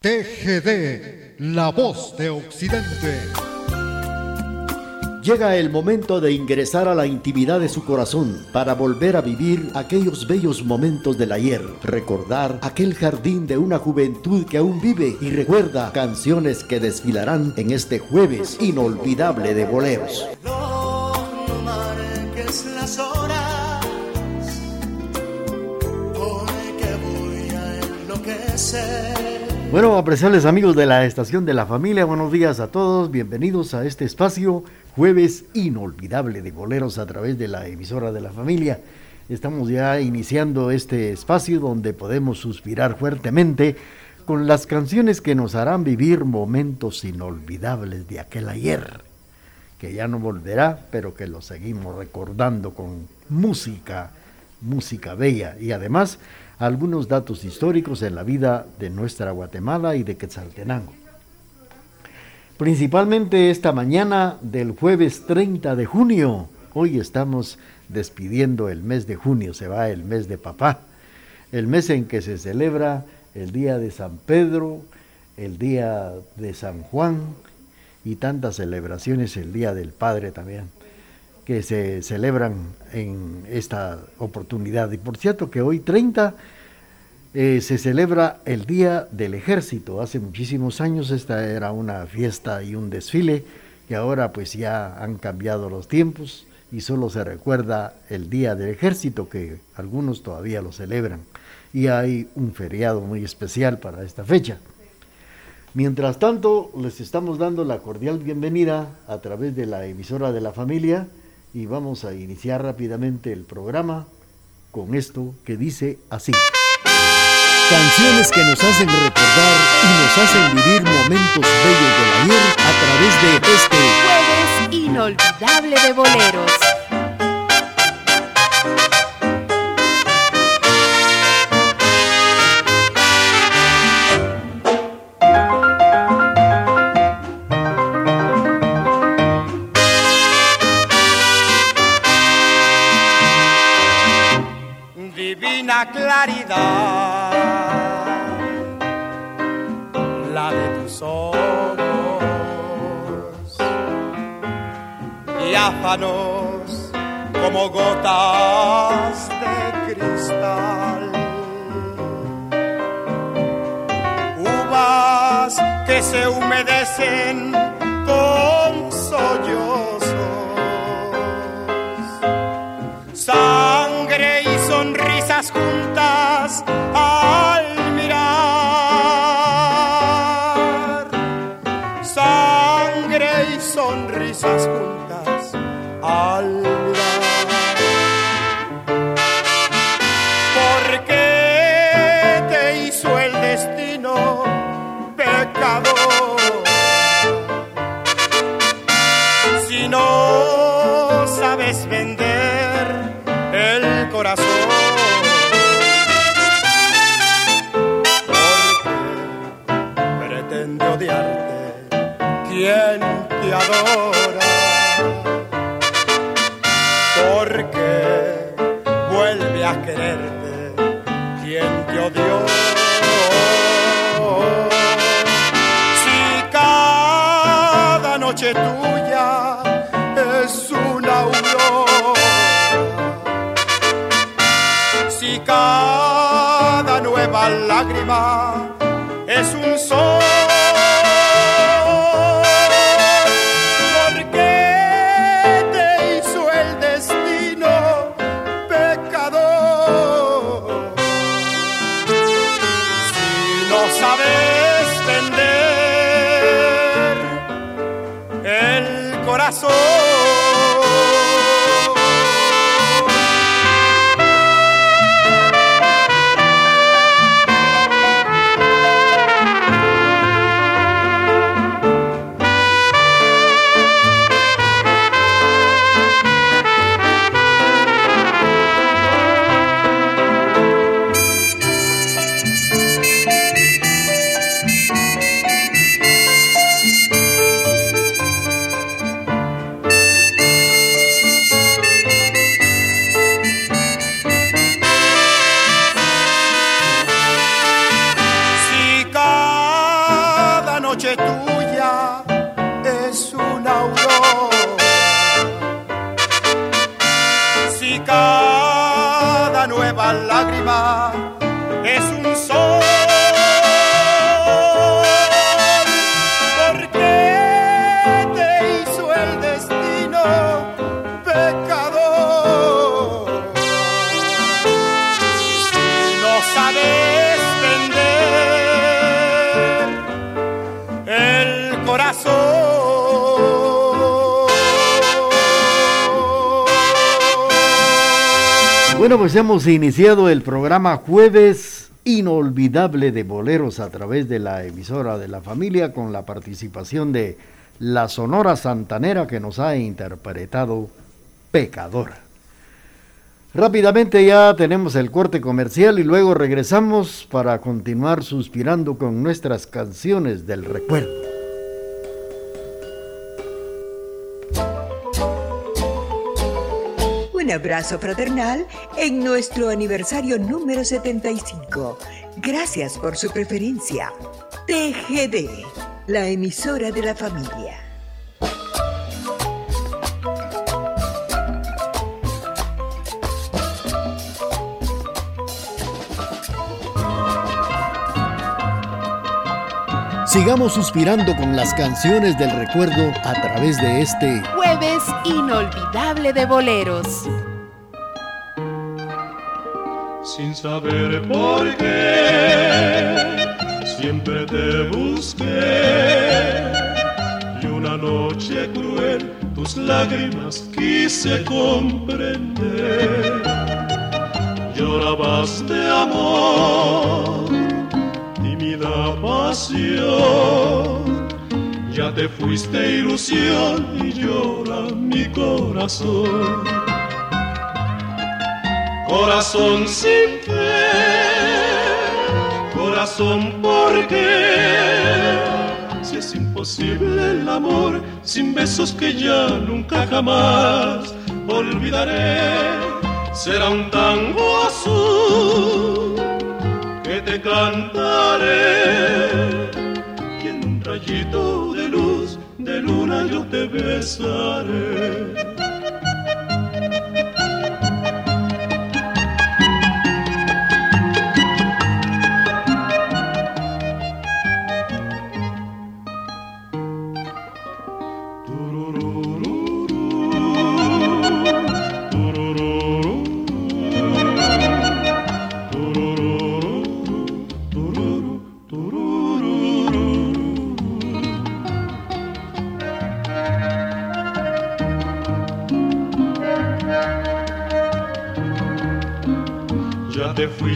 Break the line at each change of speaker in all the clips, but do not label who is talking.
TGD, la voz de Occidente.
Llega el momento de ingresar a la intimidad de su corazón para volver a vivir aquellos bellos momentos del ayer, recordar aquel jardín de una juventud que aún vive y recuerda canciones que desfilarán en este jueves inolvidable de boleros. Bueno, apreciables amigos de la estación de la familia, buenos días a todos, bienvenidos a este espacio jueves inolvidable de boleros a través de la emisora de la familia. Estamos ya iniciando este espacio donde podemos suspirar fuertemente con las canciones que nos harán vivir momentos inolvidables de aquel ayer, que ya no volverá, pero que lo seguimos recordando con música, música bella y además algunos datos históricos en la vida de nuestra Guatemala y de Quetzaltenango. Principalmente esta mañana del jueves 30 de junio, hoy estamos despidiendo el mes de junio, se va el mes de papá, el mes en que se celebra el día de San Pedro, el día de San Juan y tantas celebraciones, el día del Padre también que se celebran en esta oportunidad. Y por cierto que hoy 30 eh, se celebra el Día del Ejército. Hace muchísimos años esta era una fiesta y un desfile que ahora pues ya han cambiado los tiempos y solo se recuerda el Día del Ejército que algunos todavía lo celebran. Y hay un feriado muy especial para esta fecha. Mientras tanto, les estamos dando la cordial bienvenida a través de la emisora de la familia y vamos a iniciar rápidamente el programa con esto que dice así. Canciones que nos hacen recordar y nos hacen vivir momentos bellos del ayer a través de este
jueves inolvidable de boleros.
Claridad, la de tus ojos, diáfanos como gotas de cristal. Uvas que se humedecen adora, porque vuelve a quererte quien te odió. Corazón.
Bueno, pues hemos iniciado el programa Jueves Inolvidable de Boleros a través de la emisora de la familia con la participación de la Sonora Santanera que nos ha interpretado Pecador. Rápidamente ya tenemos el corte comercial y luego regresamos para continuar suspirando con nuestras canciones del recuerdo.
Un abrazo fraternal en nuestro aniversario número 75. Gracias por su preferencia. TGD, la emisora de la familia.
Sigamos suspirando con las canciones del recuerdo a través de este
Jueves inolvidable de boleros.
sin saber por qué siempre te busqué. Y una noche cruel tus lágrimas quise comprender. Llorabas de amor tímida pasión ya te fuiste ilusión y llora mi corazón. Corazón sin fe, corazón porque si es imposible el amor sin besos que ya nunca jamás olvidaré, será un tango azul que te cantaré y en un rayito de luna yo te besaré.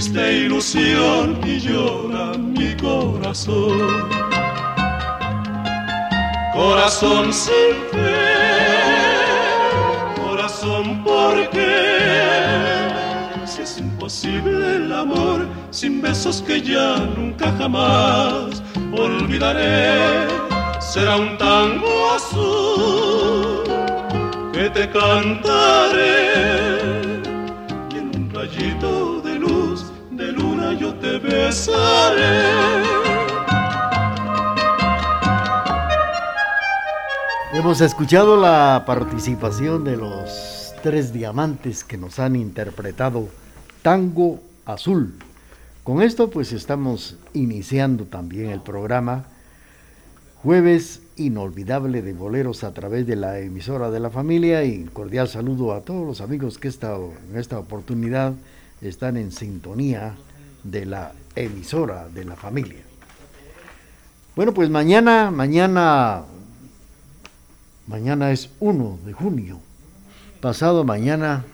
Ya te fuiste ilusión y llora mi corazón. Corazón sin fe, corazón porque si es imposible el amor sin besos que ya nunca jamás olvidaré, será un tango azul que te cantaré yo te besaré.
Hemos escuchado la participación de los tres diamantes que nos han interpretado Tango Azul. Con esto pues estamos iniciando también el programa Jueves Inolvidable de Boleros a través de la emisora de la familia y cordial saludo a todos los amigos que en esta oportunidad están en sintonía de la emisora de la familia. Bueno, pues mañana, mañana Mañana es 1 de junio. Pasado mañana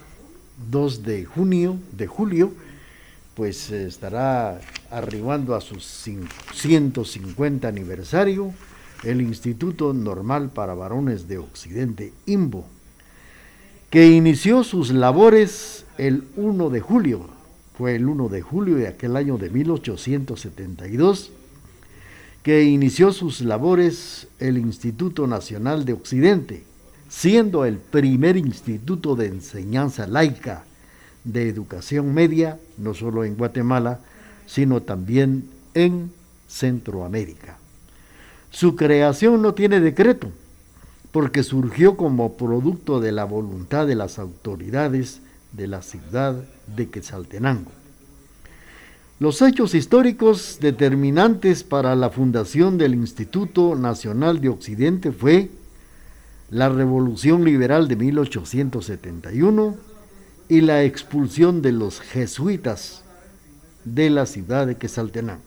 2 de junio, de julio, pues eh, estará arribando a su cin- 150 aniversario el Instituto Normal para Varones de Occidente, IMBO, que inició sus labores el 1 de julio. Fue el 1 de julio de aquel año de 1872 que inició sus labores el Instituto Nacional de Occidente, siendo el primer instituto de enseñanza laica de educación media, no solo en Guatemala, sino también en Centroamérica. Su creación no tiene decreto, porque surgió como producto de la voluntad de las autoridades de la ciudad de Quetzaltenango. Los hechos históricos determinantes para la fundación del Instituto Nacional de Occidente fue la Revolución Liberal de 1871 y la expulsión de los jesuitas de la ciudad de Quetzaltenango.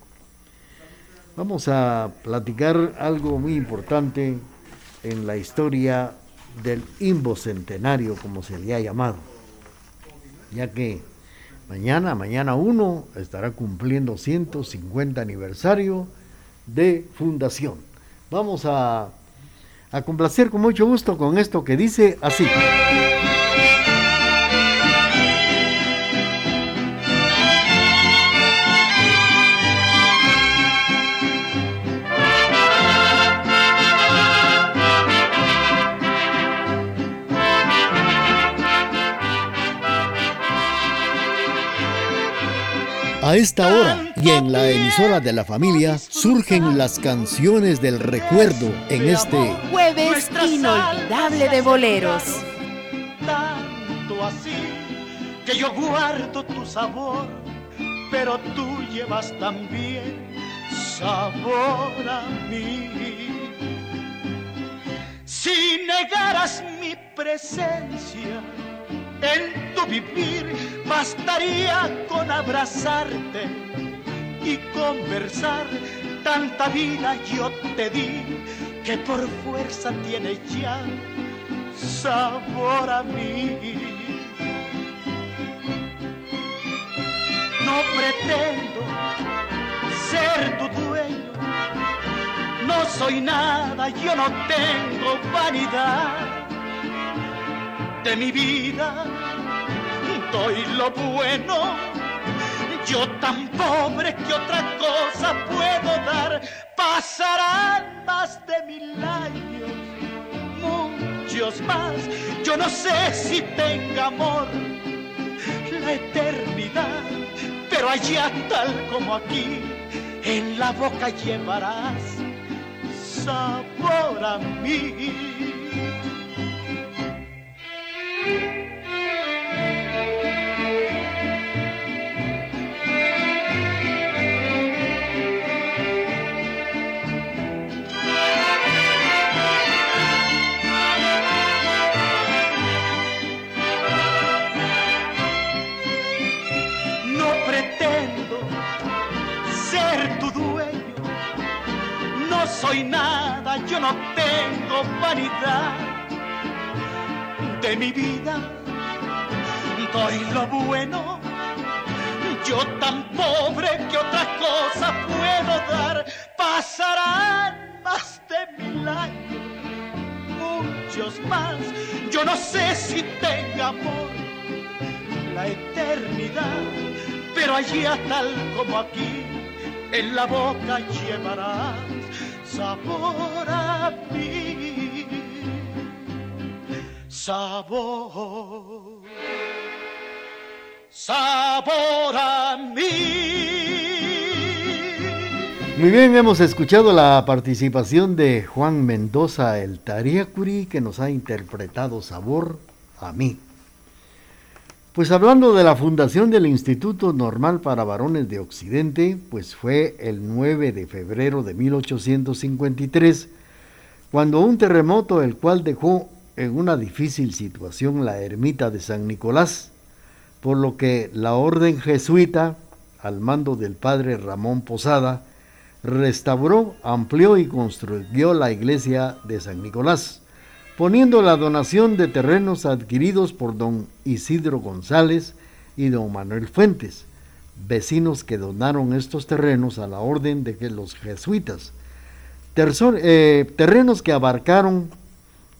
Vamos a platicar algo muy importante en la historia del Imbo Centenario, como se le ha llamado, ya que mañana, mañana 1, estará cumpliendo 150 aniversario de fundación. Vamos a, a complacer con mucho gusto con esto que dice así.
A esta hora y en la emisora de la familia surgen las canciones del recuerdo en este
jueves inolvidable de boleros.
Tanto así que yo guardo tu sabor, pero tú llevas también sabor a mí. Si negaras mi presencia, en tu vivir bastaría con abrazarte y conversar. Tanta vida yo te di que por fuerza tiene ya sabor a mí. No pretendo ser tu dueño, no soy nada, yo no tengo vanidad de mi vida doy lo bueno. Yo tan pobre que otra cosa puedo dar. Pasarán más de mil años, muchos más. Yo no sé si tenga amor la eternidad, pero allá tal como aquí, en la boca llevarás sabor a mí. Soy nada, yo no tengo vanidad de mi vida doy lo bueno. Yo tan pobre que otra cosa puedo dar. Pasarán más de mil años, muchos más. Yo no sé si tenga amor la eternidad, pero allá tal como aquí, en la boca llevarás sabor a mí. Sabor sabor a mí.
Muy bien, hemos escuchado la participación de Juan Mendoza, el Tariacuri, que nos ha interpretado Sabor a mí. Pues hablando de la fundación del Instituto Normal para Varones de Occidente, pues fue el 9 de febrero de 1853, cuando un terremoto, el cual dejó en una difícil situación la ermita de San Nicolás, por lo que la orden jesuita, al mando del padre Ramón Posada, restauró, amplió y construyó la iglesia de San Nicolás, poniendo la donación de terrenos adquiridos por don Isidro González y don Manuel Fuentes, vecinos que donaron estos terrenos a la orden de los jesuitas, eh, terrenos que abarcaron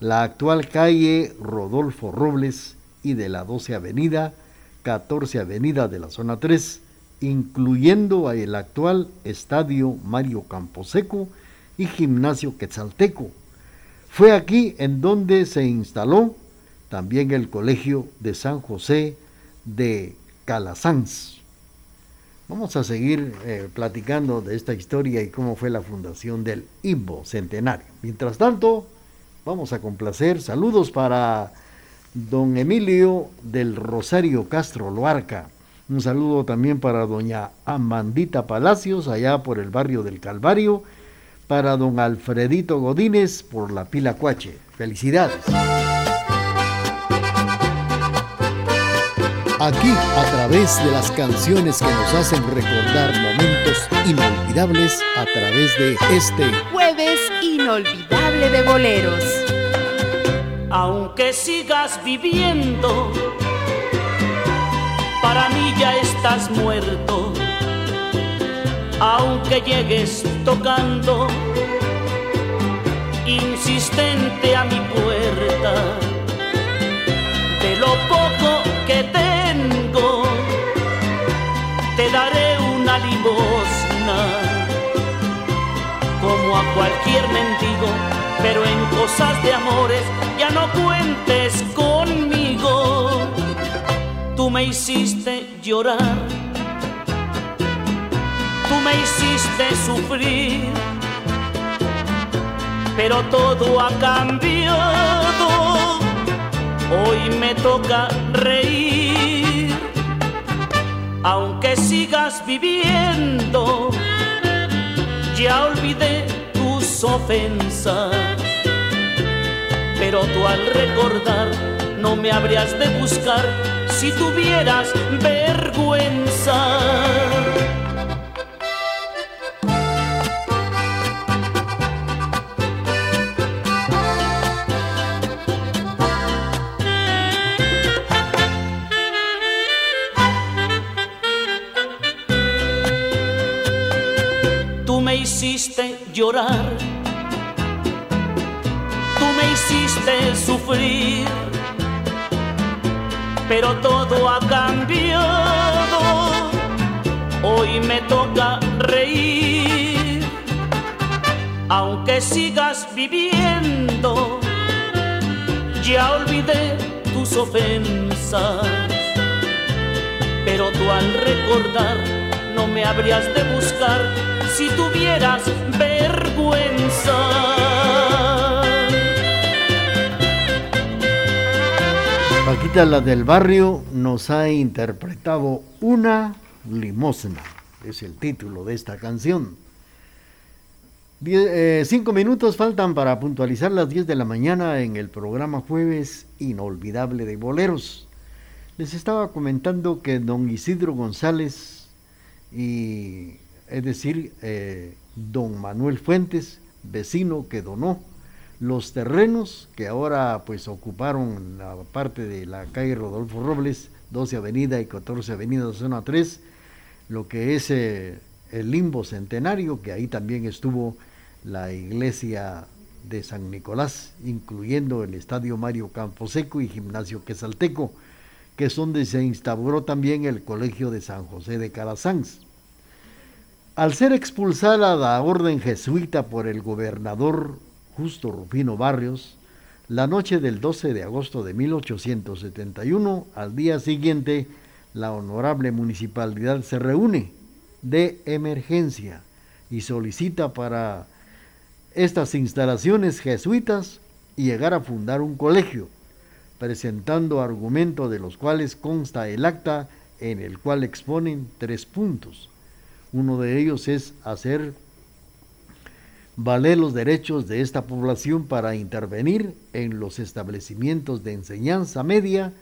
la actual calle Rodolfo Robles y de la 12 Avenida 14 Avenida de la Zona 3, incluyendo el actual Estadio Mario Camposeco y Gimnasio Quetzalteco. Fue aquí en donde se instaló también el Colegio de San José de Calasanz. Vamos a seguir eh, platicando de esta historia y cómo fue la fundación del IMBO Centenario. Mientras tanto, vamos a complacer. Saludos para don Emilio del Rosario Castro Loarca. Un saludo también para doña Amandita Palacios, allá por el barrio del Calvario. Para don Alfredito Godínez por la Pila Cuache. Felicidades.
Aquí, a través de las canciones que nos hacen recordar momentos inolvidables, a través de este
jueves inolvidable de boleros.
Aunque sigas viviendo, para mí ya estás muerto. Aunque llegues tocando, insistente a mi puerta, de lo poco que te te daré una limosna, como a cualquier mendigo, pero en cosas de amores ya no cuentes conmigo. Tú me hiciste llorar, tú me hiciste sufrir, pero todo ha cambiado. Hoy me toca reír aunque sigas viviendo, ya olvidé tus ofensas. Pero tú al recordar no me habrías de buscar si tuvieras vergüenza. Llorar. Tú me hiciste sufrir, pero todo ha cambiado. Hoy me toca reír, aunque sigas viviendo. Ya olvidé tus ofensas, pero tú al recordar no me habrías de buscar si tuvieras vergüenza.
Paquita, la del barrio, nos ha interpretado una limosna. Es el título de esta canción. Eh, cinco minutos faltan para puntualizar las 10 de la mañana en el programa Jueves Inolvidable de Boleros. Les estaba comentando que don Isidro González y es decir, eh, don Manuel Fuentes, vecino que donó los terrenos que ahora pues ocuparon la parte de la calle Rodolfo Robles, 12 Avenida y 14 Avenida Zona 3, lo que es eh, el limbo centenario, que ahí también estuvo la iglesia de San Nicolás, incluyendo el Estadio Mario Camposeco y Gimnasio Quesalteco, que es donde se instauró también el Colegio de San José de Calasanz. Al ser expulsada la orden jesuita por el gobernador Justo Rufino Barrios, la noche del 12 de agosto de 1871, al día siguiente, la honorable municipalidad se reúne de emergencia y solicita para estas instalaciones jesuitas llegar a fundar un colegio, presentando argumentos de los cuales consta el acta en el cual exponen tres puntos. Uno de ellos es hacer valer los derechos de esta población para intervenir en los establecimientos de enseñanza media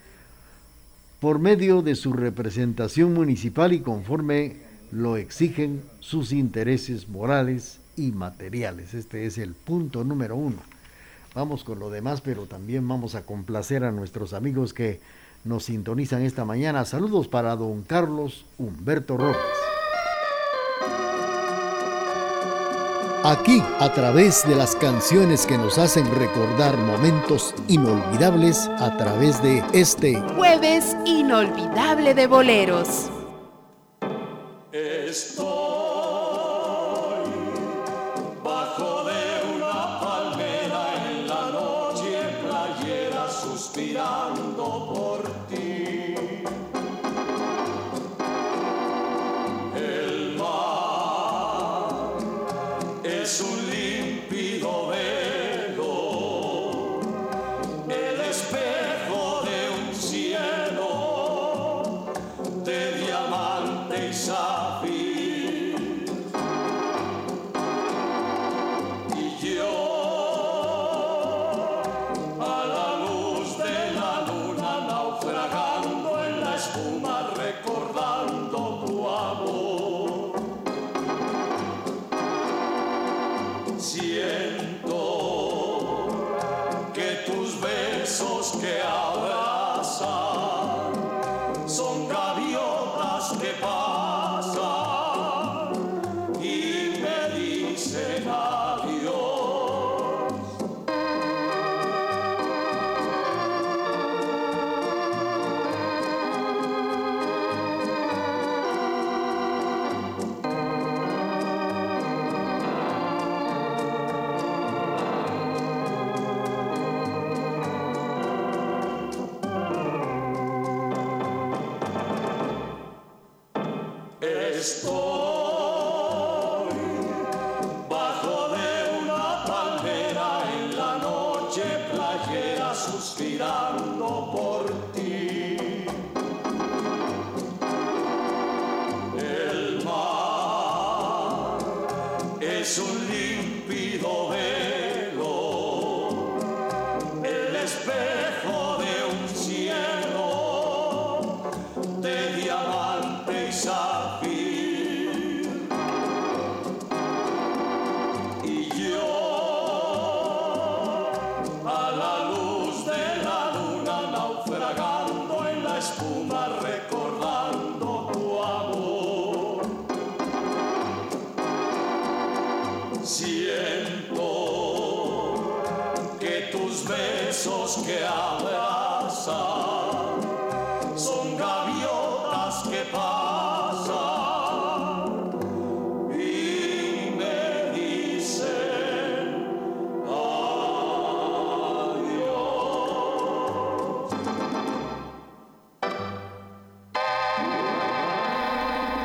por medio de su representación municipal y conforme lo exigen sus intereses morales y materiales. Este es el punto número uno. Vamos con lo demás, pero también vamos a complacer a nuestros amigos que nos sintonizan esta mañana. Saludos para don Carlos Humberto Robles.
Aquí, a través de las canciones que nos hacen recordar momentos inolvidables, a través de este
jueves inolvidable de boleros.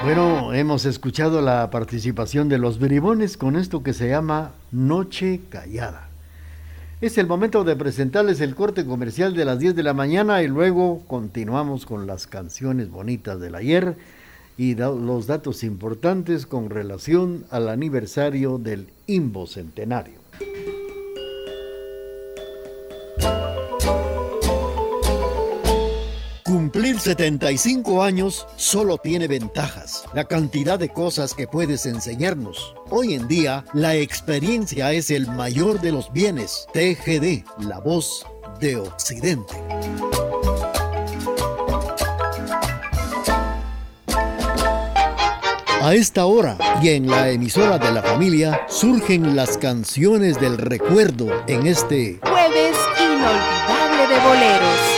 Bueno, hemos escuchado la participación de los bribones con esto que se llama Noche Callada. Es el momento de presentarles el corte comercial de las 10 de la mañana y luego continuamos con las canciones bonitas del ayer y los datos importantes con relación al aniversario del Imbo Centenario.
Cumplir 75 años solo tiene ventajas, la cantidad de cosas que puedes enseñarnos. Hoy en día, la experiencia es el mayor de los bienes. TGD, la voz de Occidente. A esta hora y en la emisora de la familia surgen las canciones del recuerdo en este
jueves inolvidable de boleros.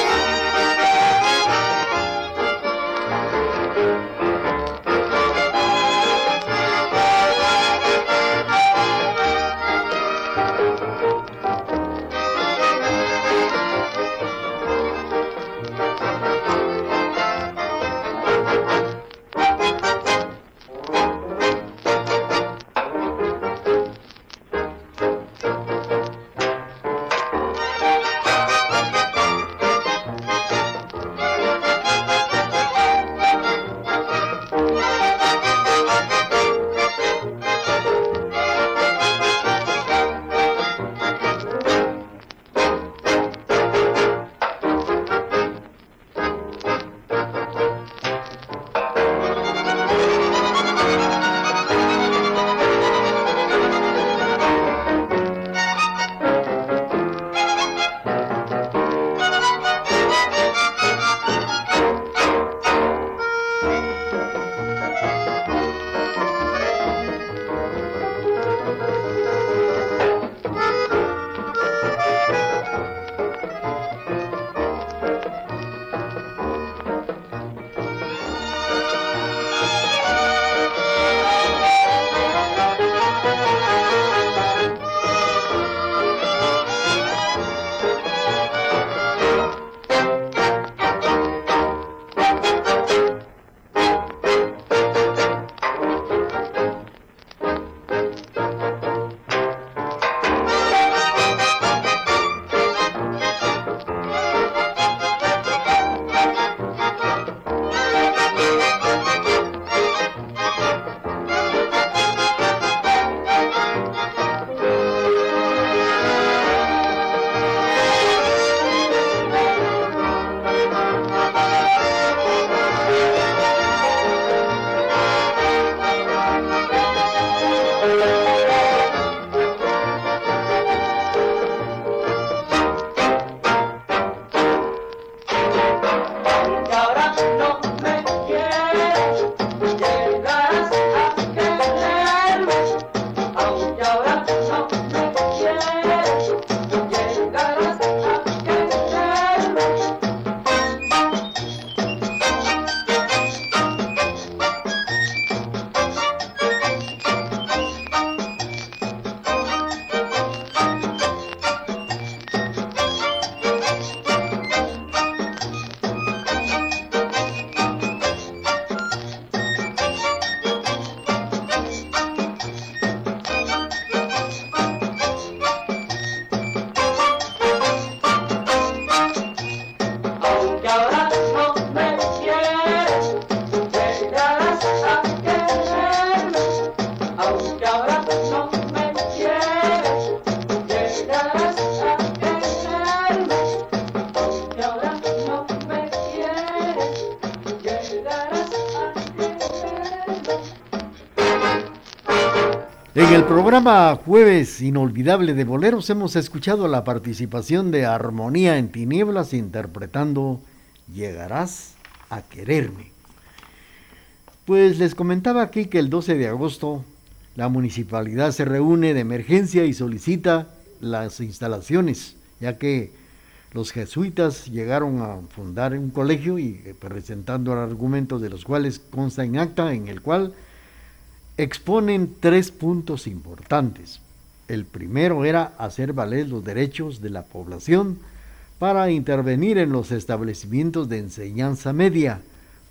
Jueves Inolvidable de Boleros hemos escuchado la participación de Armonía en Tinieblas interpretando Llegarás a quererme. Pues les comentaba aquí que el 12 de agosto la municipalidad se reúne de emergencia y solicita las instalaciones, ya que los jesuitas llegaron a fundar un colegio y eh, presentando argumentos de los cuales consta en acta en el cual exponen tres puntos importantes. El primero era hacer valer los derechos de la población para intervenir en los establecimientos de enseñanza media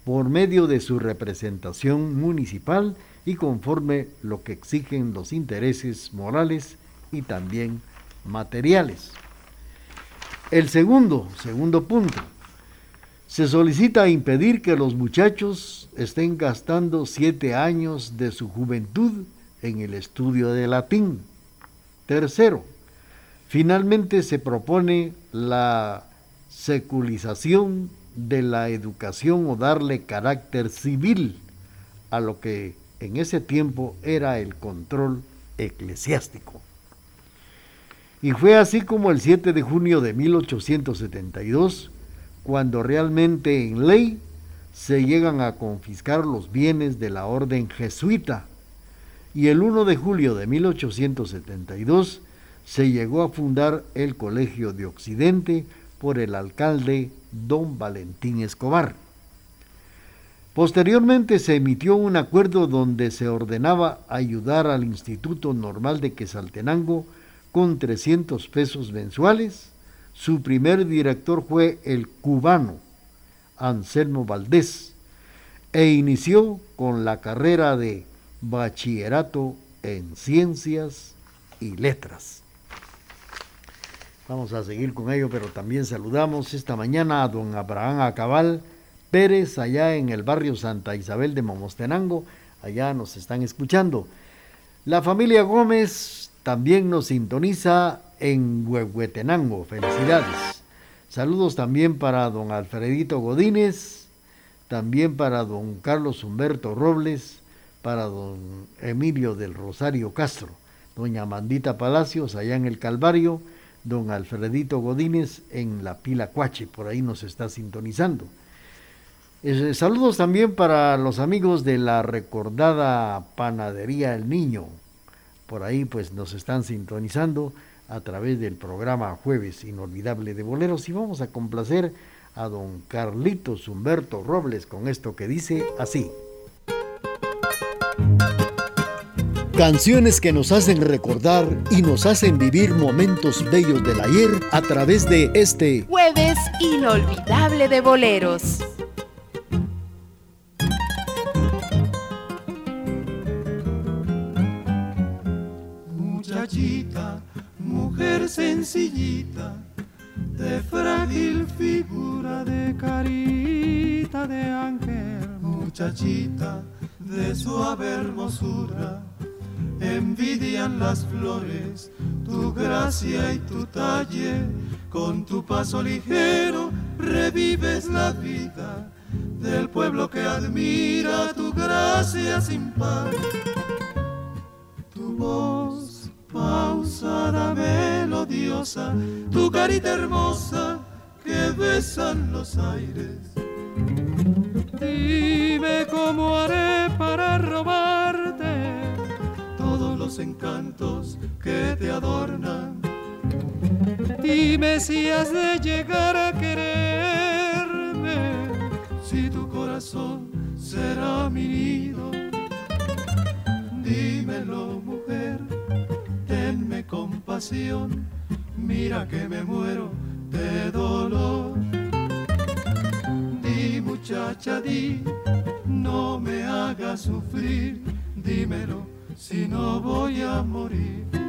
por medio de su representación municipal y conforme lo que exigen los intereses morales y también materiales. El segundo, segundo punto, se solicita impedir que los muchachos estén gastando siete años de su juventud en el estudio de latín. Tercero, finalmente se propone la secularización de la educación o darle carácter civil a lo que en ese tiempo era el control eclesiástico. Y fue así como el 7 de junio de 1872, cuando realmente en ley se llegan a confiscar los bienes de la orden jesuita. Y el 1 de julio de 1872 se llegó a fundar el Colegio de Occidente por el alcalde don Valentín Escobar. Posteriormente se emitió un acuerdo donde se ordenaba ayudar al Instituto Normal de Quesaltenango con 300 pesos mensuales. Su primer director fue el cubano Anselmo Valdés e inició con la carrera de bachillerato en ciencias y letras. Vamos a seguir con ello, pero también saludamos esta mañana a don Abraham Acabal, Pérez, allá en el barrio Santa Isabel de Momostenango. Allá nos están escuchando. La familia Gómez también nos sintoniza en Huehuetenango. Felicidades. Saludos también para don Alfredito Godínez, también para don Carlos Humberto Robles, para don Emilio del Rosario Castro, doña Mandita Palacios allá en el Calvario, don Alfredito Godínez en la Pila Cuache, por ahí nos está sintonizando. Eh, saludos también para los amigos de la recordada Panadería El Niño. Por ahí pues nos están sintonizando a través del programa Jueves Inolvidable de Boleros y vamos a complacer a don Carlitos Humberto Robles con esto que dice así.
Canciones que nos hacen recordar y nos hacen vivir momentos bellos del ayer a través de este
Jueves Inolvidable de Boleros.
Mujer sencillita, de frágil figura, de carita de ángel, muchachita de suave hermosura. Envidian las flores tu gracia y tu talle, con tu paso ligero revives la vida del pueblo que admira tu gracia sin par. Tu voz pausada, melodiosa, tu carita hermosa que besan los aires. Dime cómo haré para robarte todos los encantos que te adornan. Dime si has de llegar a quererme, si tu corazón será mi nido. Dímelo, mujer compasión, mira que me muero de dolor. Di muchacha, di, no me hagas sufrir, dímelo si no voy a morir.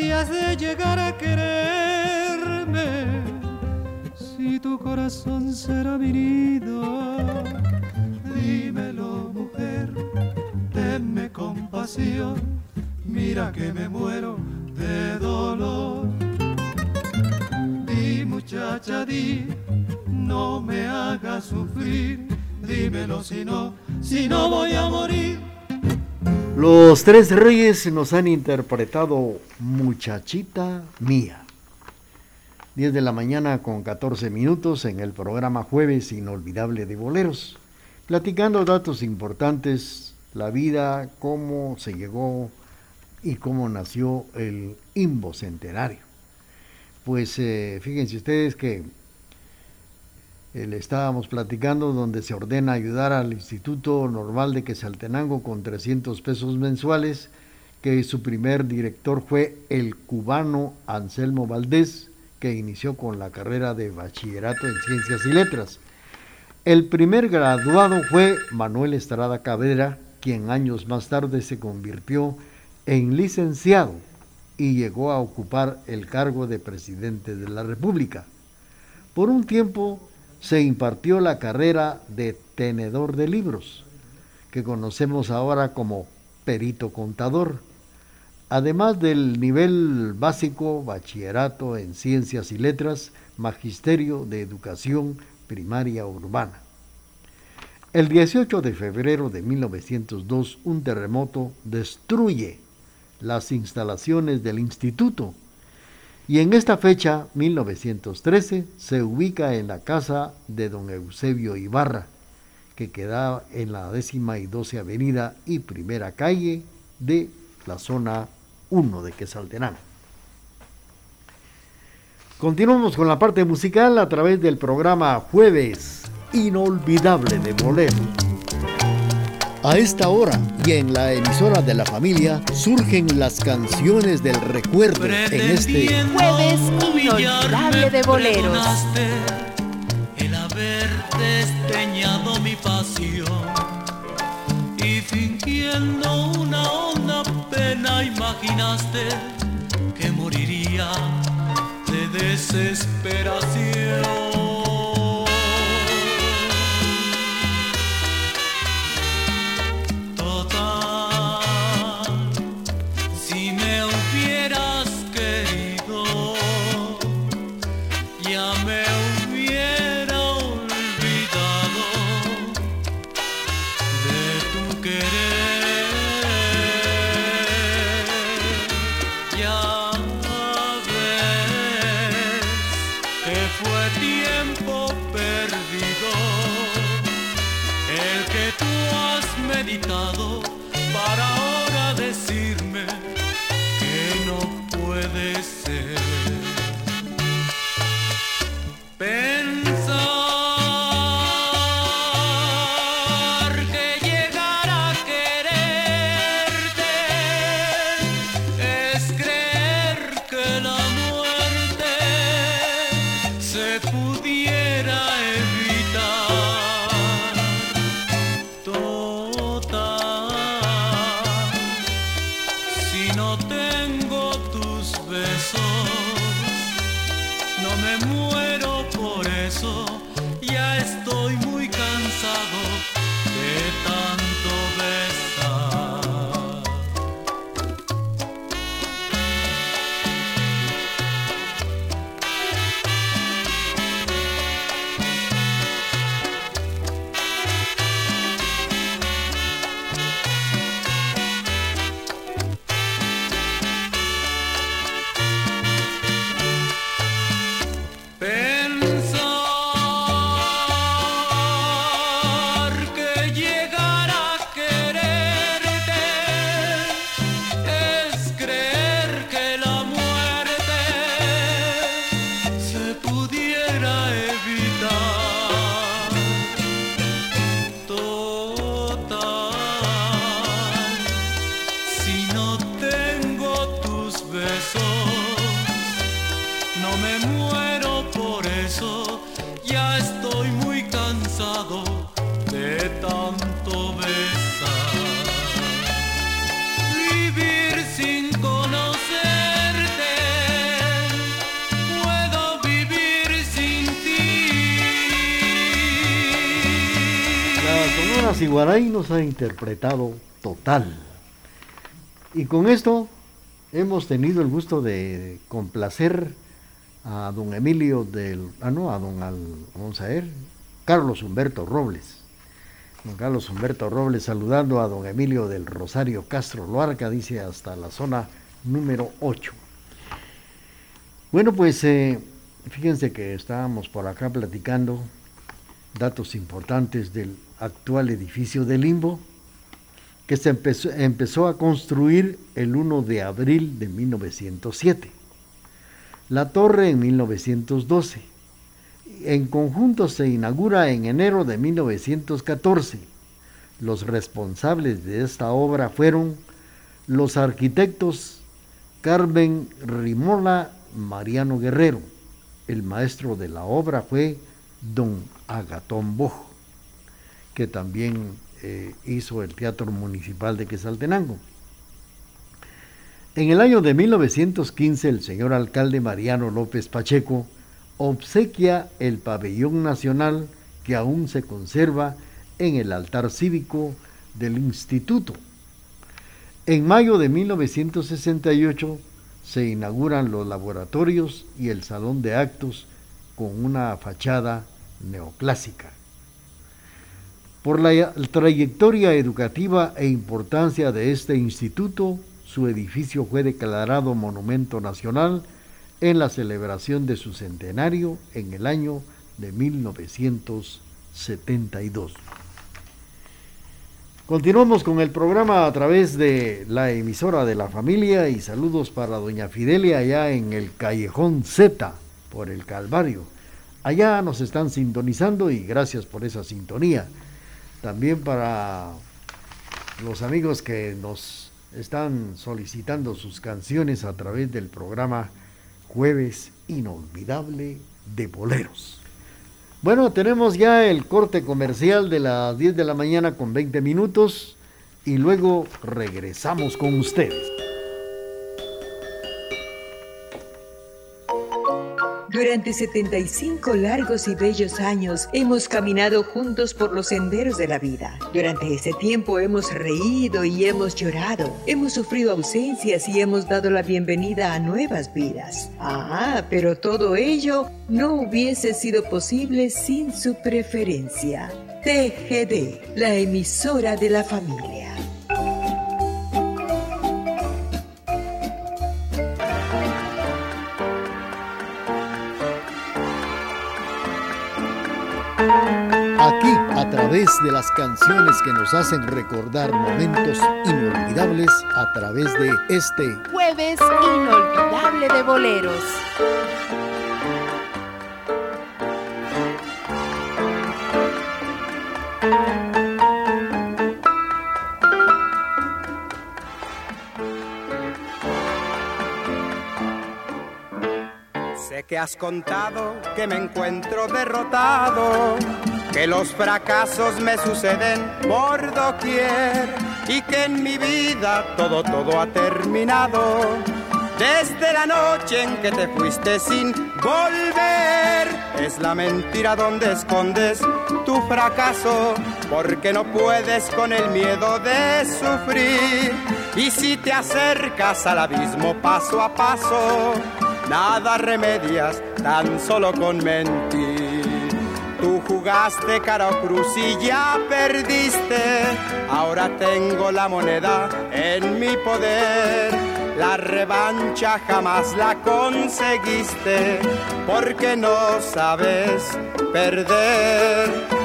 Has de llegar
tres reyes nos han interpretado Muchachita Mía. 10 de la mañana con 14 minutos en el programa Jueves Inolvidable de Boleros, platicando datos importantes, la vida, cómo se llegó y cómo nació el Imbo Centenario. Pues eh, fíjense ustedes que le estábamos platicando donde se ordena ayudar al Instituto Normal de Quesaltenango con 300 pesos mensuales, que su primer director fue el cubano Anselmo Valdés, que inició con la carrera de bachillerato en ciencias y letras. El primer graduado fue Manuel Estrada Cabrera, quien años más tarde se convirtió en licenciado y llegó a ocupar el cargo de presidente de la República. Por un tiempo se impartió la carrera de tenedor de libros, que conocemos ahora como perito contador, además del nivel básico, bachillerato en ciencias y letras, magisterio de educación primaria urbana. El 18 de febrero de 1902, un terremoto destruye las instalaciones del instituto y en esta fecha, 1913, se ubica en la casa de don Eusebio Ibarra, que queda en la décima y doce avenida y primera calle de la zona 1 de Quesaltenango. Continuamos con la parte musical a través del programa Jueves Inolvidable de Bolero.
A esta hora y en la emisora de la familia surgen las canciones del recuerdo en este
jueves inolvidable de boleros.
El haber desdeñado mi pasión y fingiendo una honda pena imaginaste que moriría de desesperación.
Ha interpretado total. Y con esto hemos tenido el gusto de complacer a don Emilio del, ah no, a don, vamos a ver, Carlos Humberto Robles. Don Carlos Humberto Robles saludando a don Emilio del Rosario Castro Loarca, dice hasta la zona número 8. Bueno, pues eh, fíjense que estábamos por acá platicando datos importantes del actual edificio de Limbo, que se empezó, empezó a construir el 1 de abril de 1907. La torre en 1912. En conjunto se inaugura en enero de 1914. Los responsables de esta obra fueron los arquitectos Carmen Rimola Mariano Guerrero. El maestro de la obra fue don Agatón Bojo, que también eh, hizo el Teatro Municipal de Quesaltenango. En el año de 1915, el señor alcalde Mariano López Pacheco obsequia el pabellón nacional que aún se conserva en el altar cívico del instituto. En mayo de 1968 se inauguran los laboratorios y el salón de actos con una fachada neoclásica. Por la trayectoria educativa e importancia de este instituto, su edificio fue declarado Monumento Nacional en la celebración de su centenario en el año de 1972. Continuamos con el programa a través de la emisora de la familia y saludos para doña Fidelia allá en el Callejón Z por el Calvario. Allá nos están sintonizando y gracias por esa sintonía. También para los amigos que nos están solicitando sus canciones a través del programa Jueves Inolvidable de Boleros. Bueno, tenemos ya el corte comercial de las 10 de la mañana con 20 minutos y luego regresamos con ustedes.
Durante 75 largos y bellos años hemos caminado juntos por los senderos de la vida. Durante ese tiempo hemos reído y hemos llorado. Hemos sufrido ausencias y hemos dado la bienvenida a nuevas vidas. Ah, pero todo ello no hubiese sido posible sin su preferencia. TGD, la emisora de la familia.
Través de las canciones que nos hacen recordar momentos inolvidables, a través de este
jueves inolvidable de boleros.
Sé que has contado que me encuentro derrotado, que los fracasos me suceden por doquier y que en mi vida todo, todo ha terminado. Desde la noche en que te fuiste sin volver, es la mentira donde escondes tu fracaso, porque no puedes con el miedo de sufrir. Y si te acercas al abismo paso a paso, nada remedias tan solo con mentir. Tú jugaste cara o cruz y ya perdiste. Ahora tengo la moneda en mi poder. La revancha jamás la conseguiste porque no sabes perder.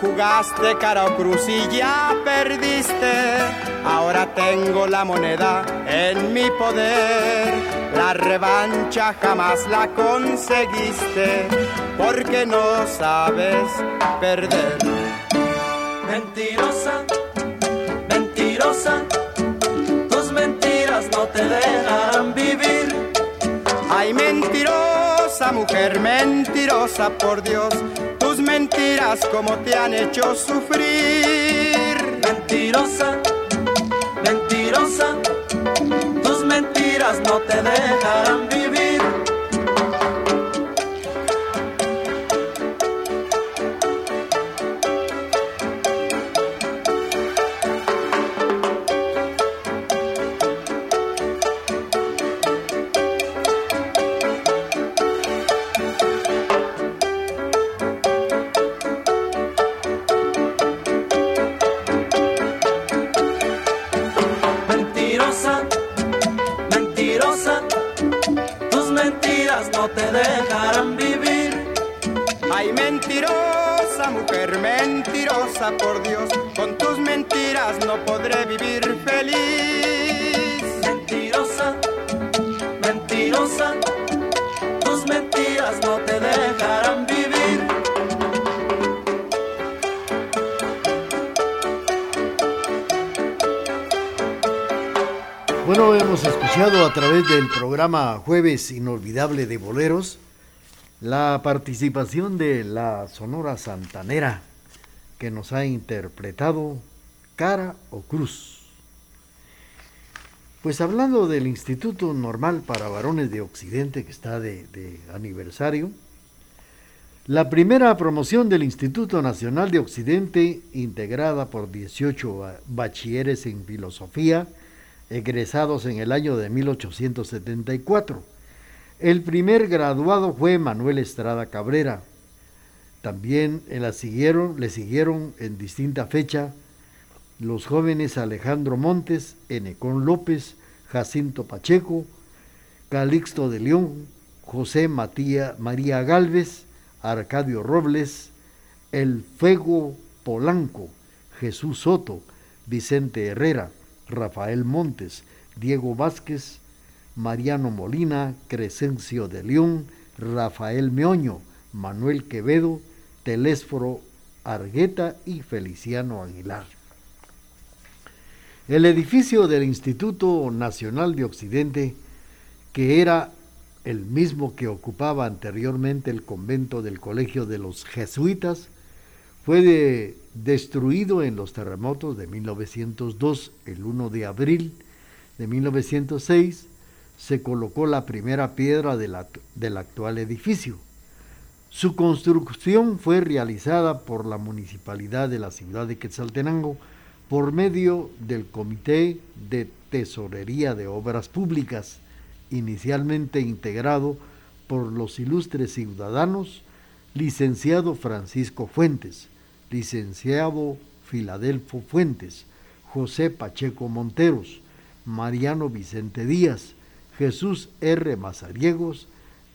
Jugaste cara o cruz y ya perdiste. Ahora tengo la moneda en mi poder. La revancha jamás la conseguiste porque no sabes perder.
Mentirosa, mentirosa, tus mentiras no te dejarán vivir.
Ay, mentirosa, mujer mentirosa, por Dios, mentiras como te han hecho sufrir.
Mentirosa, mentirosa, tus mentiras no te dejarán
programa Jueves Inolvidable de Boleros la participación de la Sonora Santanera que nos ha interpretado Cara o Cruz. Pues hablando del Instituto Normal para Varones de Occidente que está de, de aniversario, la primera promoción del Instituto Nacional de Occidente, integrada por 18 bachilleres en filosofía, egresados en el año de 1874. El primer graduado fue Manuel Estrada Cabrera. También siguieron, le siguieron en distinta fecha los jóvenes Alejandro Montes, Enecón López, Jacinto Pacheco, Calixto de León, José Matía, María Galvez, Arcadio Robles, El Fuego Polanco, Jesús Soto, Vicente Herrera, Rafael Montes, Diego Vázquez, Mariano Molina, Crescencio de León, Rafael Meoño, Manuel Quevedo, Telésforo Argueta y Feliciano Aguilar. El edificio del Instituto Nacional de Occidente, que era el mismo que ocupaba anteriormente el convento del Colegio de los Jesuitas, fue destruido en los terremotos de 1902, el 1 de abril de 1906, se colocó la primera piedra del actual edificio. Su construcción fue realizada por la municipalidad de la ciudad de Quetzaltenango por medio del Comité de Tesorería de Obras Públicas, inicialmente integrado por los ilustres ciudadanos, licenciado Francisco Fuentes, licenciado Filadelfo Fuentes, José Pacheco Monteros, Mariano Vicente Díaz, Jesús R. Mazariegos,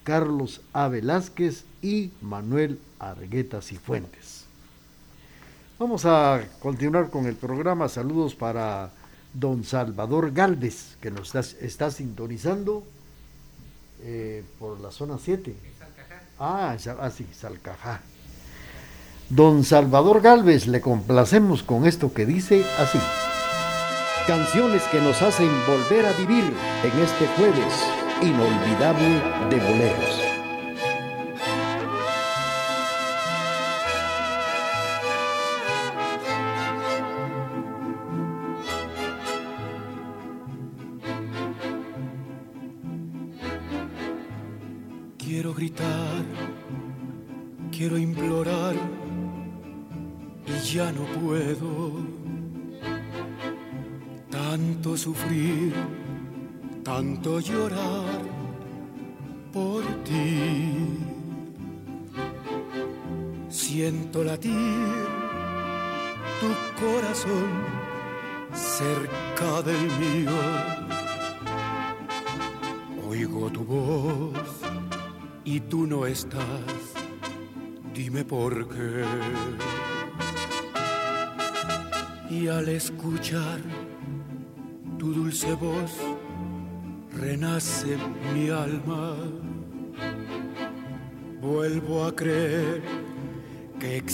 Carlos A. Velázquez y Manuel Arguetas y Fuentes. Vamos a continuar con el programa. Saludos para don Salvador Galvez, que nos está, sintonizando eh, por la zona 7. Ah, ah, sí, Salcajá. Don Salvador Galvez, le complacemos con esto que dice así.
Canciones que nos hacen volver a vivir en este jueves inolvidable de boleros.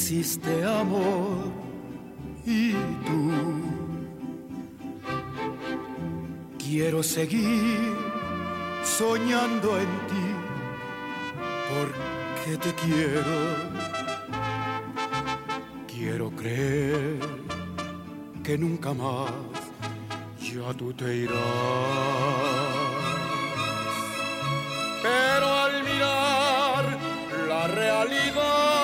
Existe amor y tú. Quiero seguir soñando en ti porque te quiero. Quiero creer que nunca más ya tú te irás. Pero al mirar la realidad,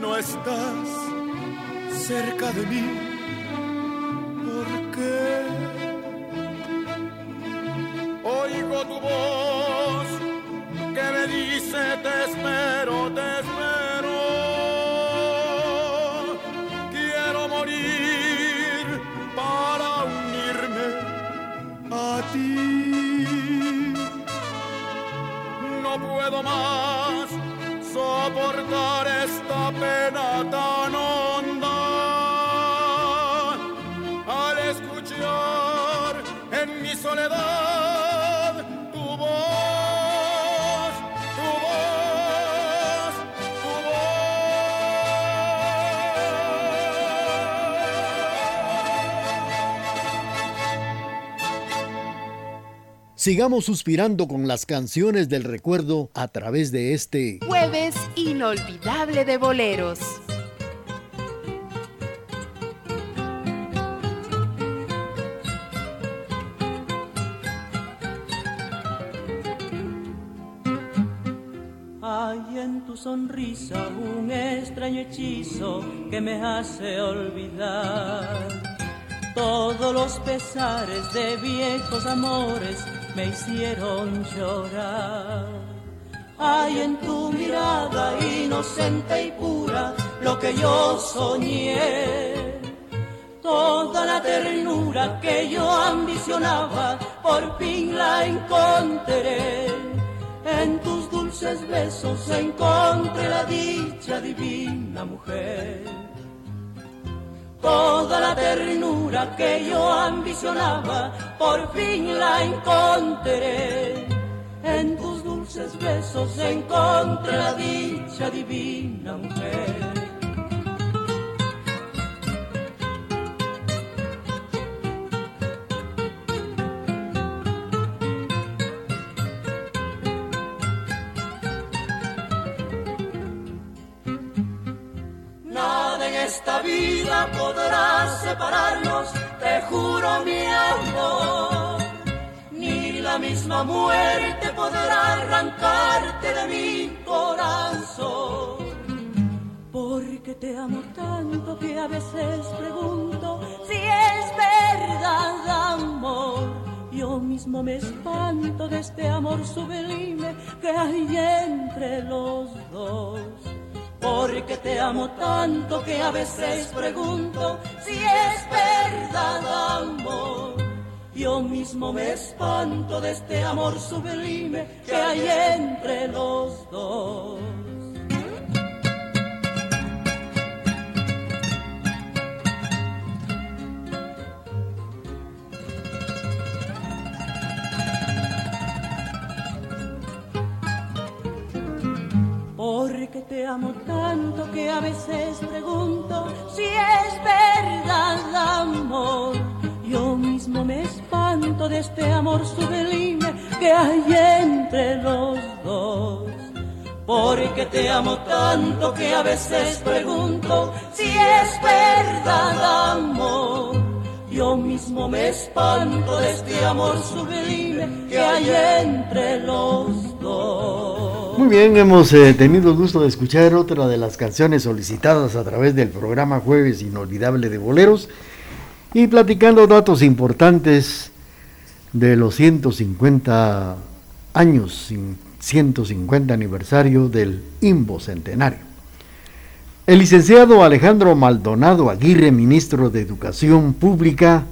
no estás cerca de mí.
Sigamos suspirando con las canciones del recuerdo a través de este
Jueves inolvidable de boleros.
Hay en tu sonrisa un extraño hechizo que me hace olvidar todos los pesares de viejos amores me hicieron llorar. Hay en tu mirada inocente y pura lo que yo soñé. Toda la ternura que yo ambicionaba, por fin la encontré. En tus dulces besos encontré la dicha divina mujer. Toda la ternura que yo ambicionaba, por fin la encontré. En tus dulces besos encontré la dicha divina mujer. Misma muerte podrá arrancarte de mi corazón. Porque te amo tanto que a veces pregunto si es verdad amor. Yo mismo me espanto de este amor sublime que hay entre los dos. Porque te amo tanto que a veces pregunto si es verdad amor. Yo mismo me espanto de este amor sublime que hay entre los dos. Porque te amo tanto que a veces pregunto de este amor sublime que hay entre los dos. Porque te amo tanto que a veces pregunto si es verdad amor. Yo mismo me espanto de este amor sublime que hay entre los dos.
Muy bien, hemos eh, tenido el gusto de escuchar otra de las canciones solicitadas a través del programa Jueves Inolvidable de Boleros y platicando datos importantes de los 150 años, 150 aniversario del IMBO Centenario. El licenciado Alejandro Maldonado Aguirre, ministro de Educación Pública,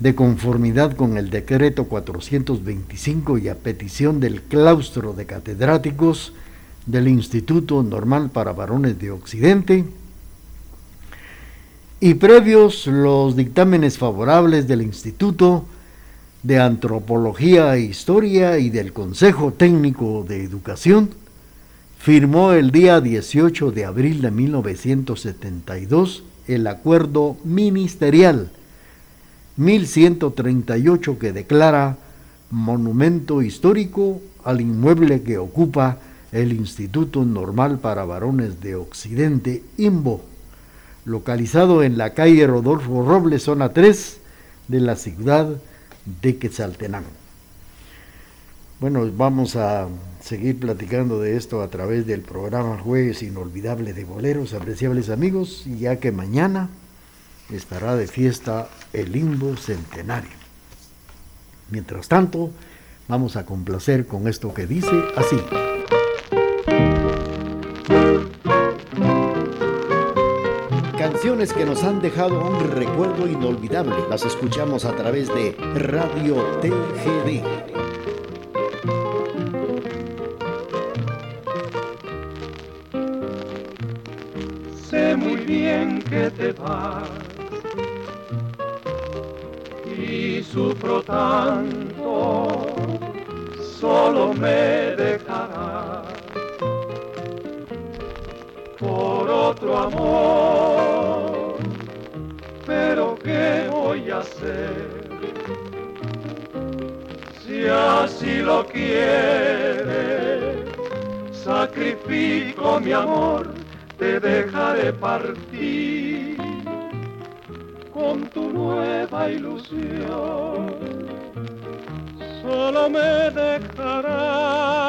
de conformidad con el decreto 425 y a petición del claustro de catedráticos del Instituto Normal para Varones de Occidente, y previos los dictámenes favorables del Instituto de Antropología e Historia y del Consejo Técnico de Educación, firmó el día 18 de abril de 1972 el acuerdo ministerial 1138 que declara monumento histórico al inmueble que ocupa el Instituto Normal para Varones de Occidente, IMBO, localizado en la calle Rodolfo Robles, zona 3 de la ciudad de Quetzaltenango. Bueno, vamos a seguir platicando de esto a través del programa Jueves Inolvidable de Boleros, apreciables amigos, ya que mañana estará de fiesta el limbo centenario. Mientras tanto, Vamos a complacer con esto que dice así. Canciones que nos han dejado un recuerdo inolvidable. Las escuchamos a través de Radio TGD.
Sé muy bien que te vas y sufro tanto, solo me dejarás por otro amor. Lo quiere, sacrifico mi amor, te dejaré partir con tu nueva ilusión. Solo me dejarás,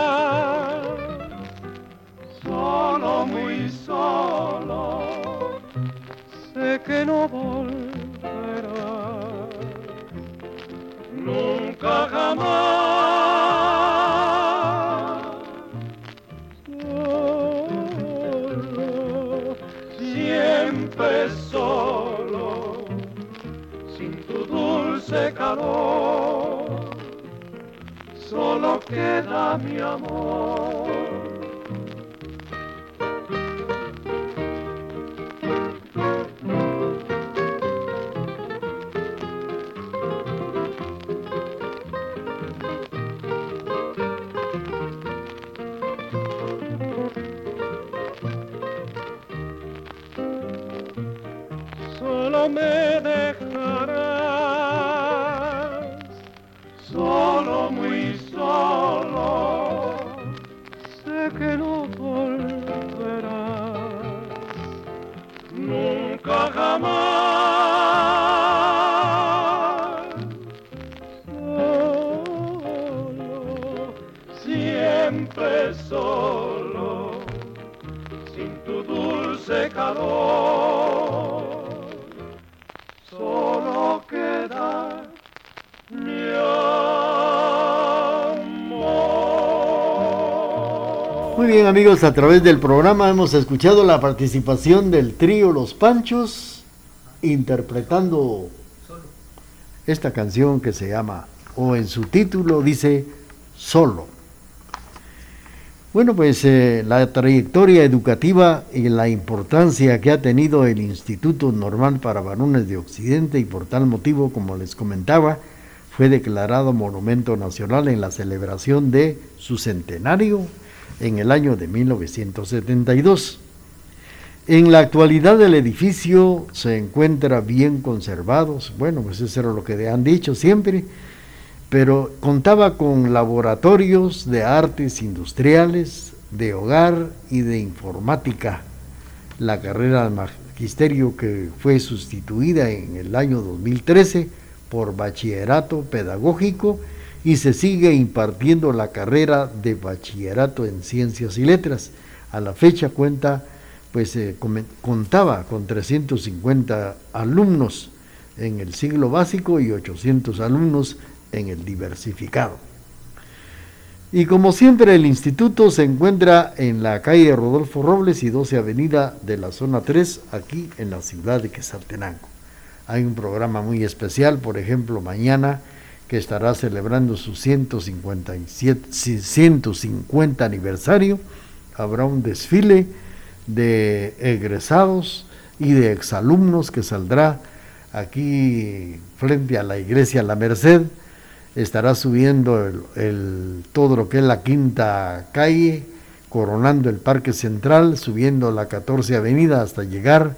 queda mi amor. Solo me
amigos, a través del programa hemos escuchado la participación del trío Los Panchos interpretando esta canción que se llama, o en su título dice, Solo. Bueno, pues eh, la trayectoria educativa y la importancia que ha tenido el Instituto Normal para Varones de Occidente y por tal motivo, como les comentaba, fue declarado Monumento Nacional en la celebración de su centenario en el año de 1972. En la actualidad el edificio se encuentra bien conservado, bueno, pues eso era lo que han dicho siempre, pero contaba con laboratorios de artes industriales, de hogar y de informática. La carrera de magisterio que fue sustituida en el año 2013 por bachillerato pedagógico y se sigue impartiendo la carrera de bachillerato en ciencias y letras. A la fecha cuenta, pues eh, contaba con 350 alumnos en el siglo básico y 800 alumnos en el diversificado. Y como siempre el instituto se encuentra en la calle Rodolfo Robles y 12 Avenida de la zona 3, aquí en la ciudad de Quesaltenango. Hay un programa muy especial, por ejemplo, mañana que estará celebrando su 157, 150 aniversario. Habrá un desfile de egresados y de exalumnos que saldrá aquí frente a la iglesia La Merced estará subiendo el, todo lo que es la quinta calle, coronando el Parque Central, subiendo la 14 Avenida hasta llegar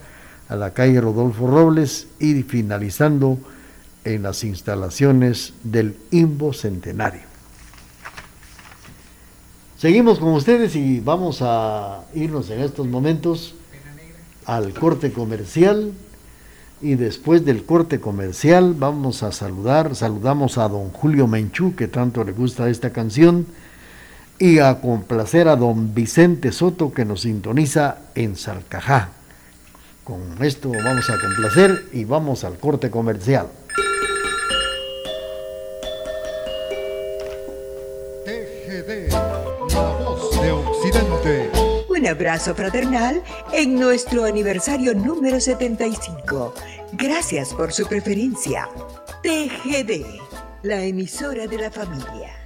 a la calle Rodolfo Robles y finalizando en las instalaciones del IMBO Centenario. Seguimos con ustedes y vamos a irnos en estos momentos al corte comercial y después del corte comercial vamos a saludar, saludamos a don Julio Menchú, que tanto le gusta esta canción, y a complacer a don Vicente Soto, que nos sintoniza en Salcajá. Con esto vamos a complacer y vamos al corte comercial.
TGD, la voz de Occidente.
Un abrazo fraternal en nuestro aniversario número 75. Gracias por su preferencia. TGD, la emisora de la familia.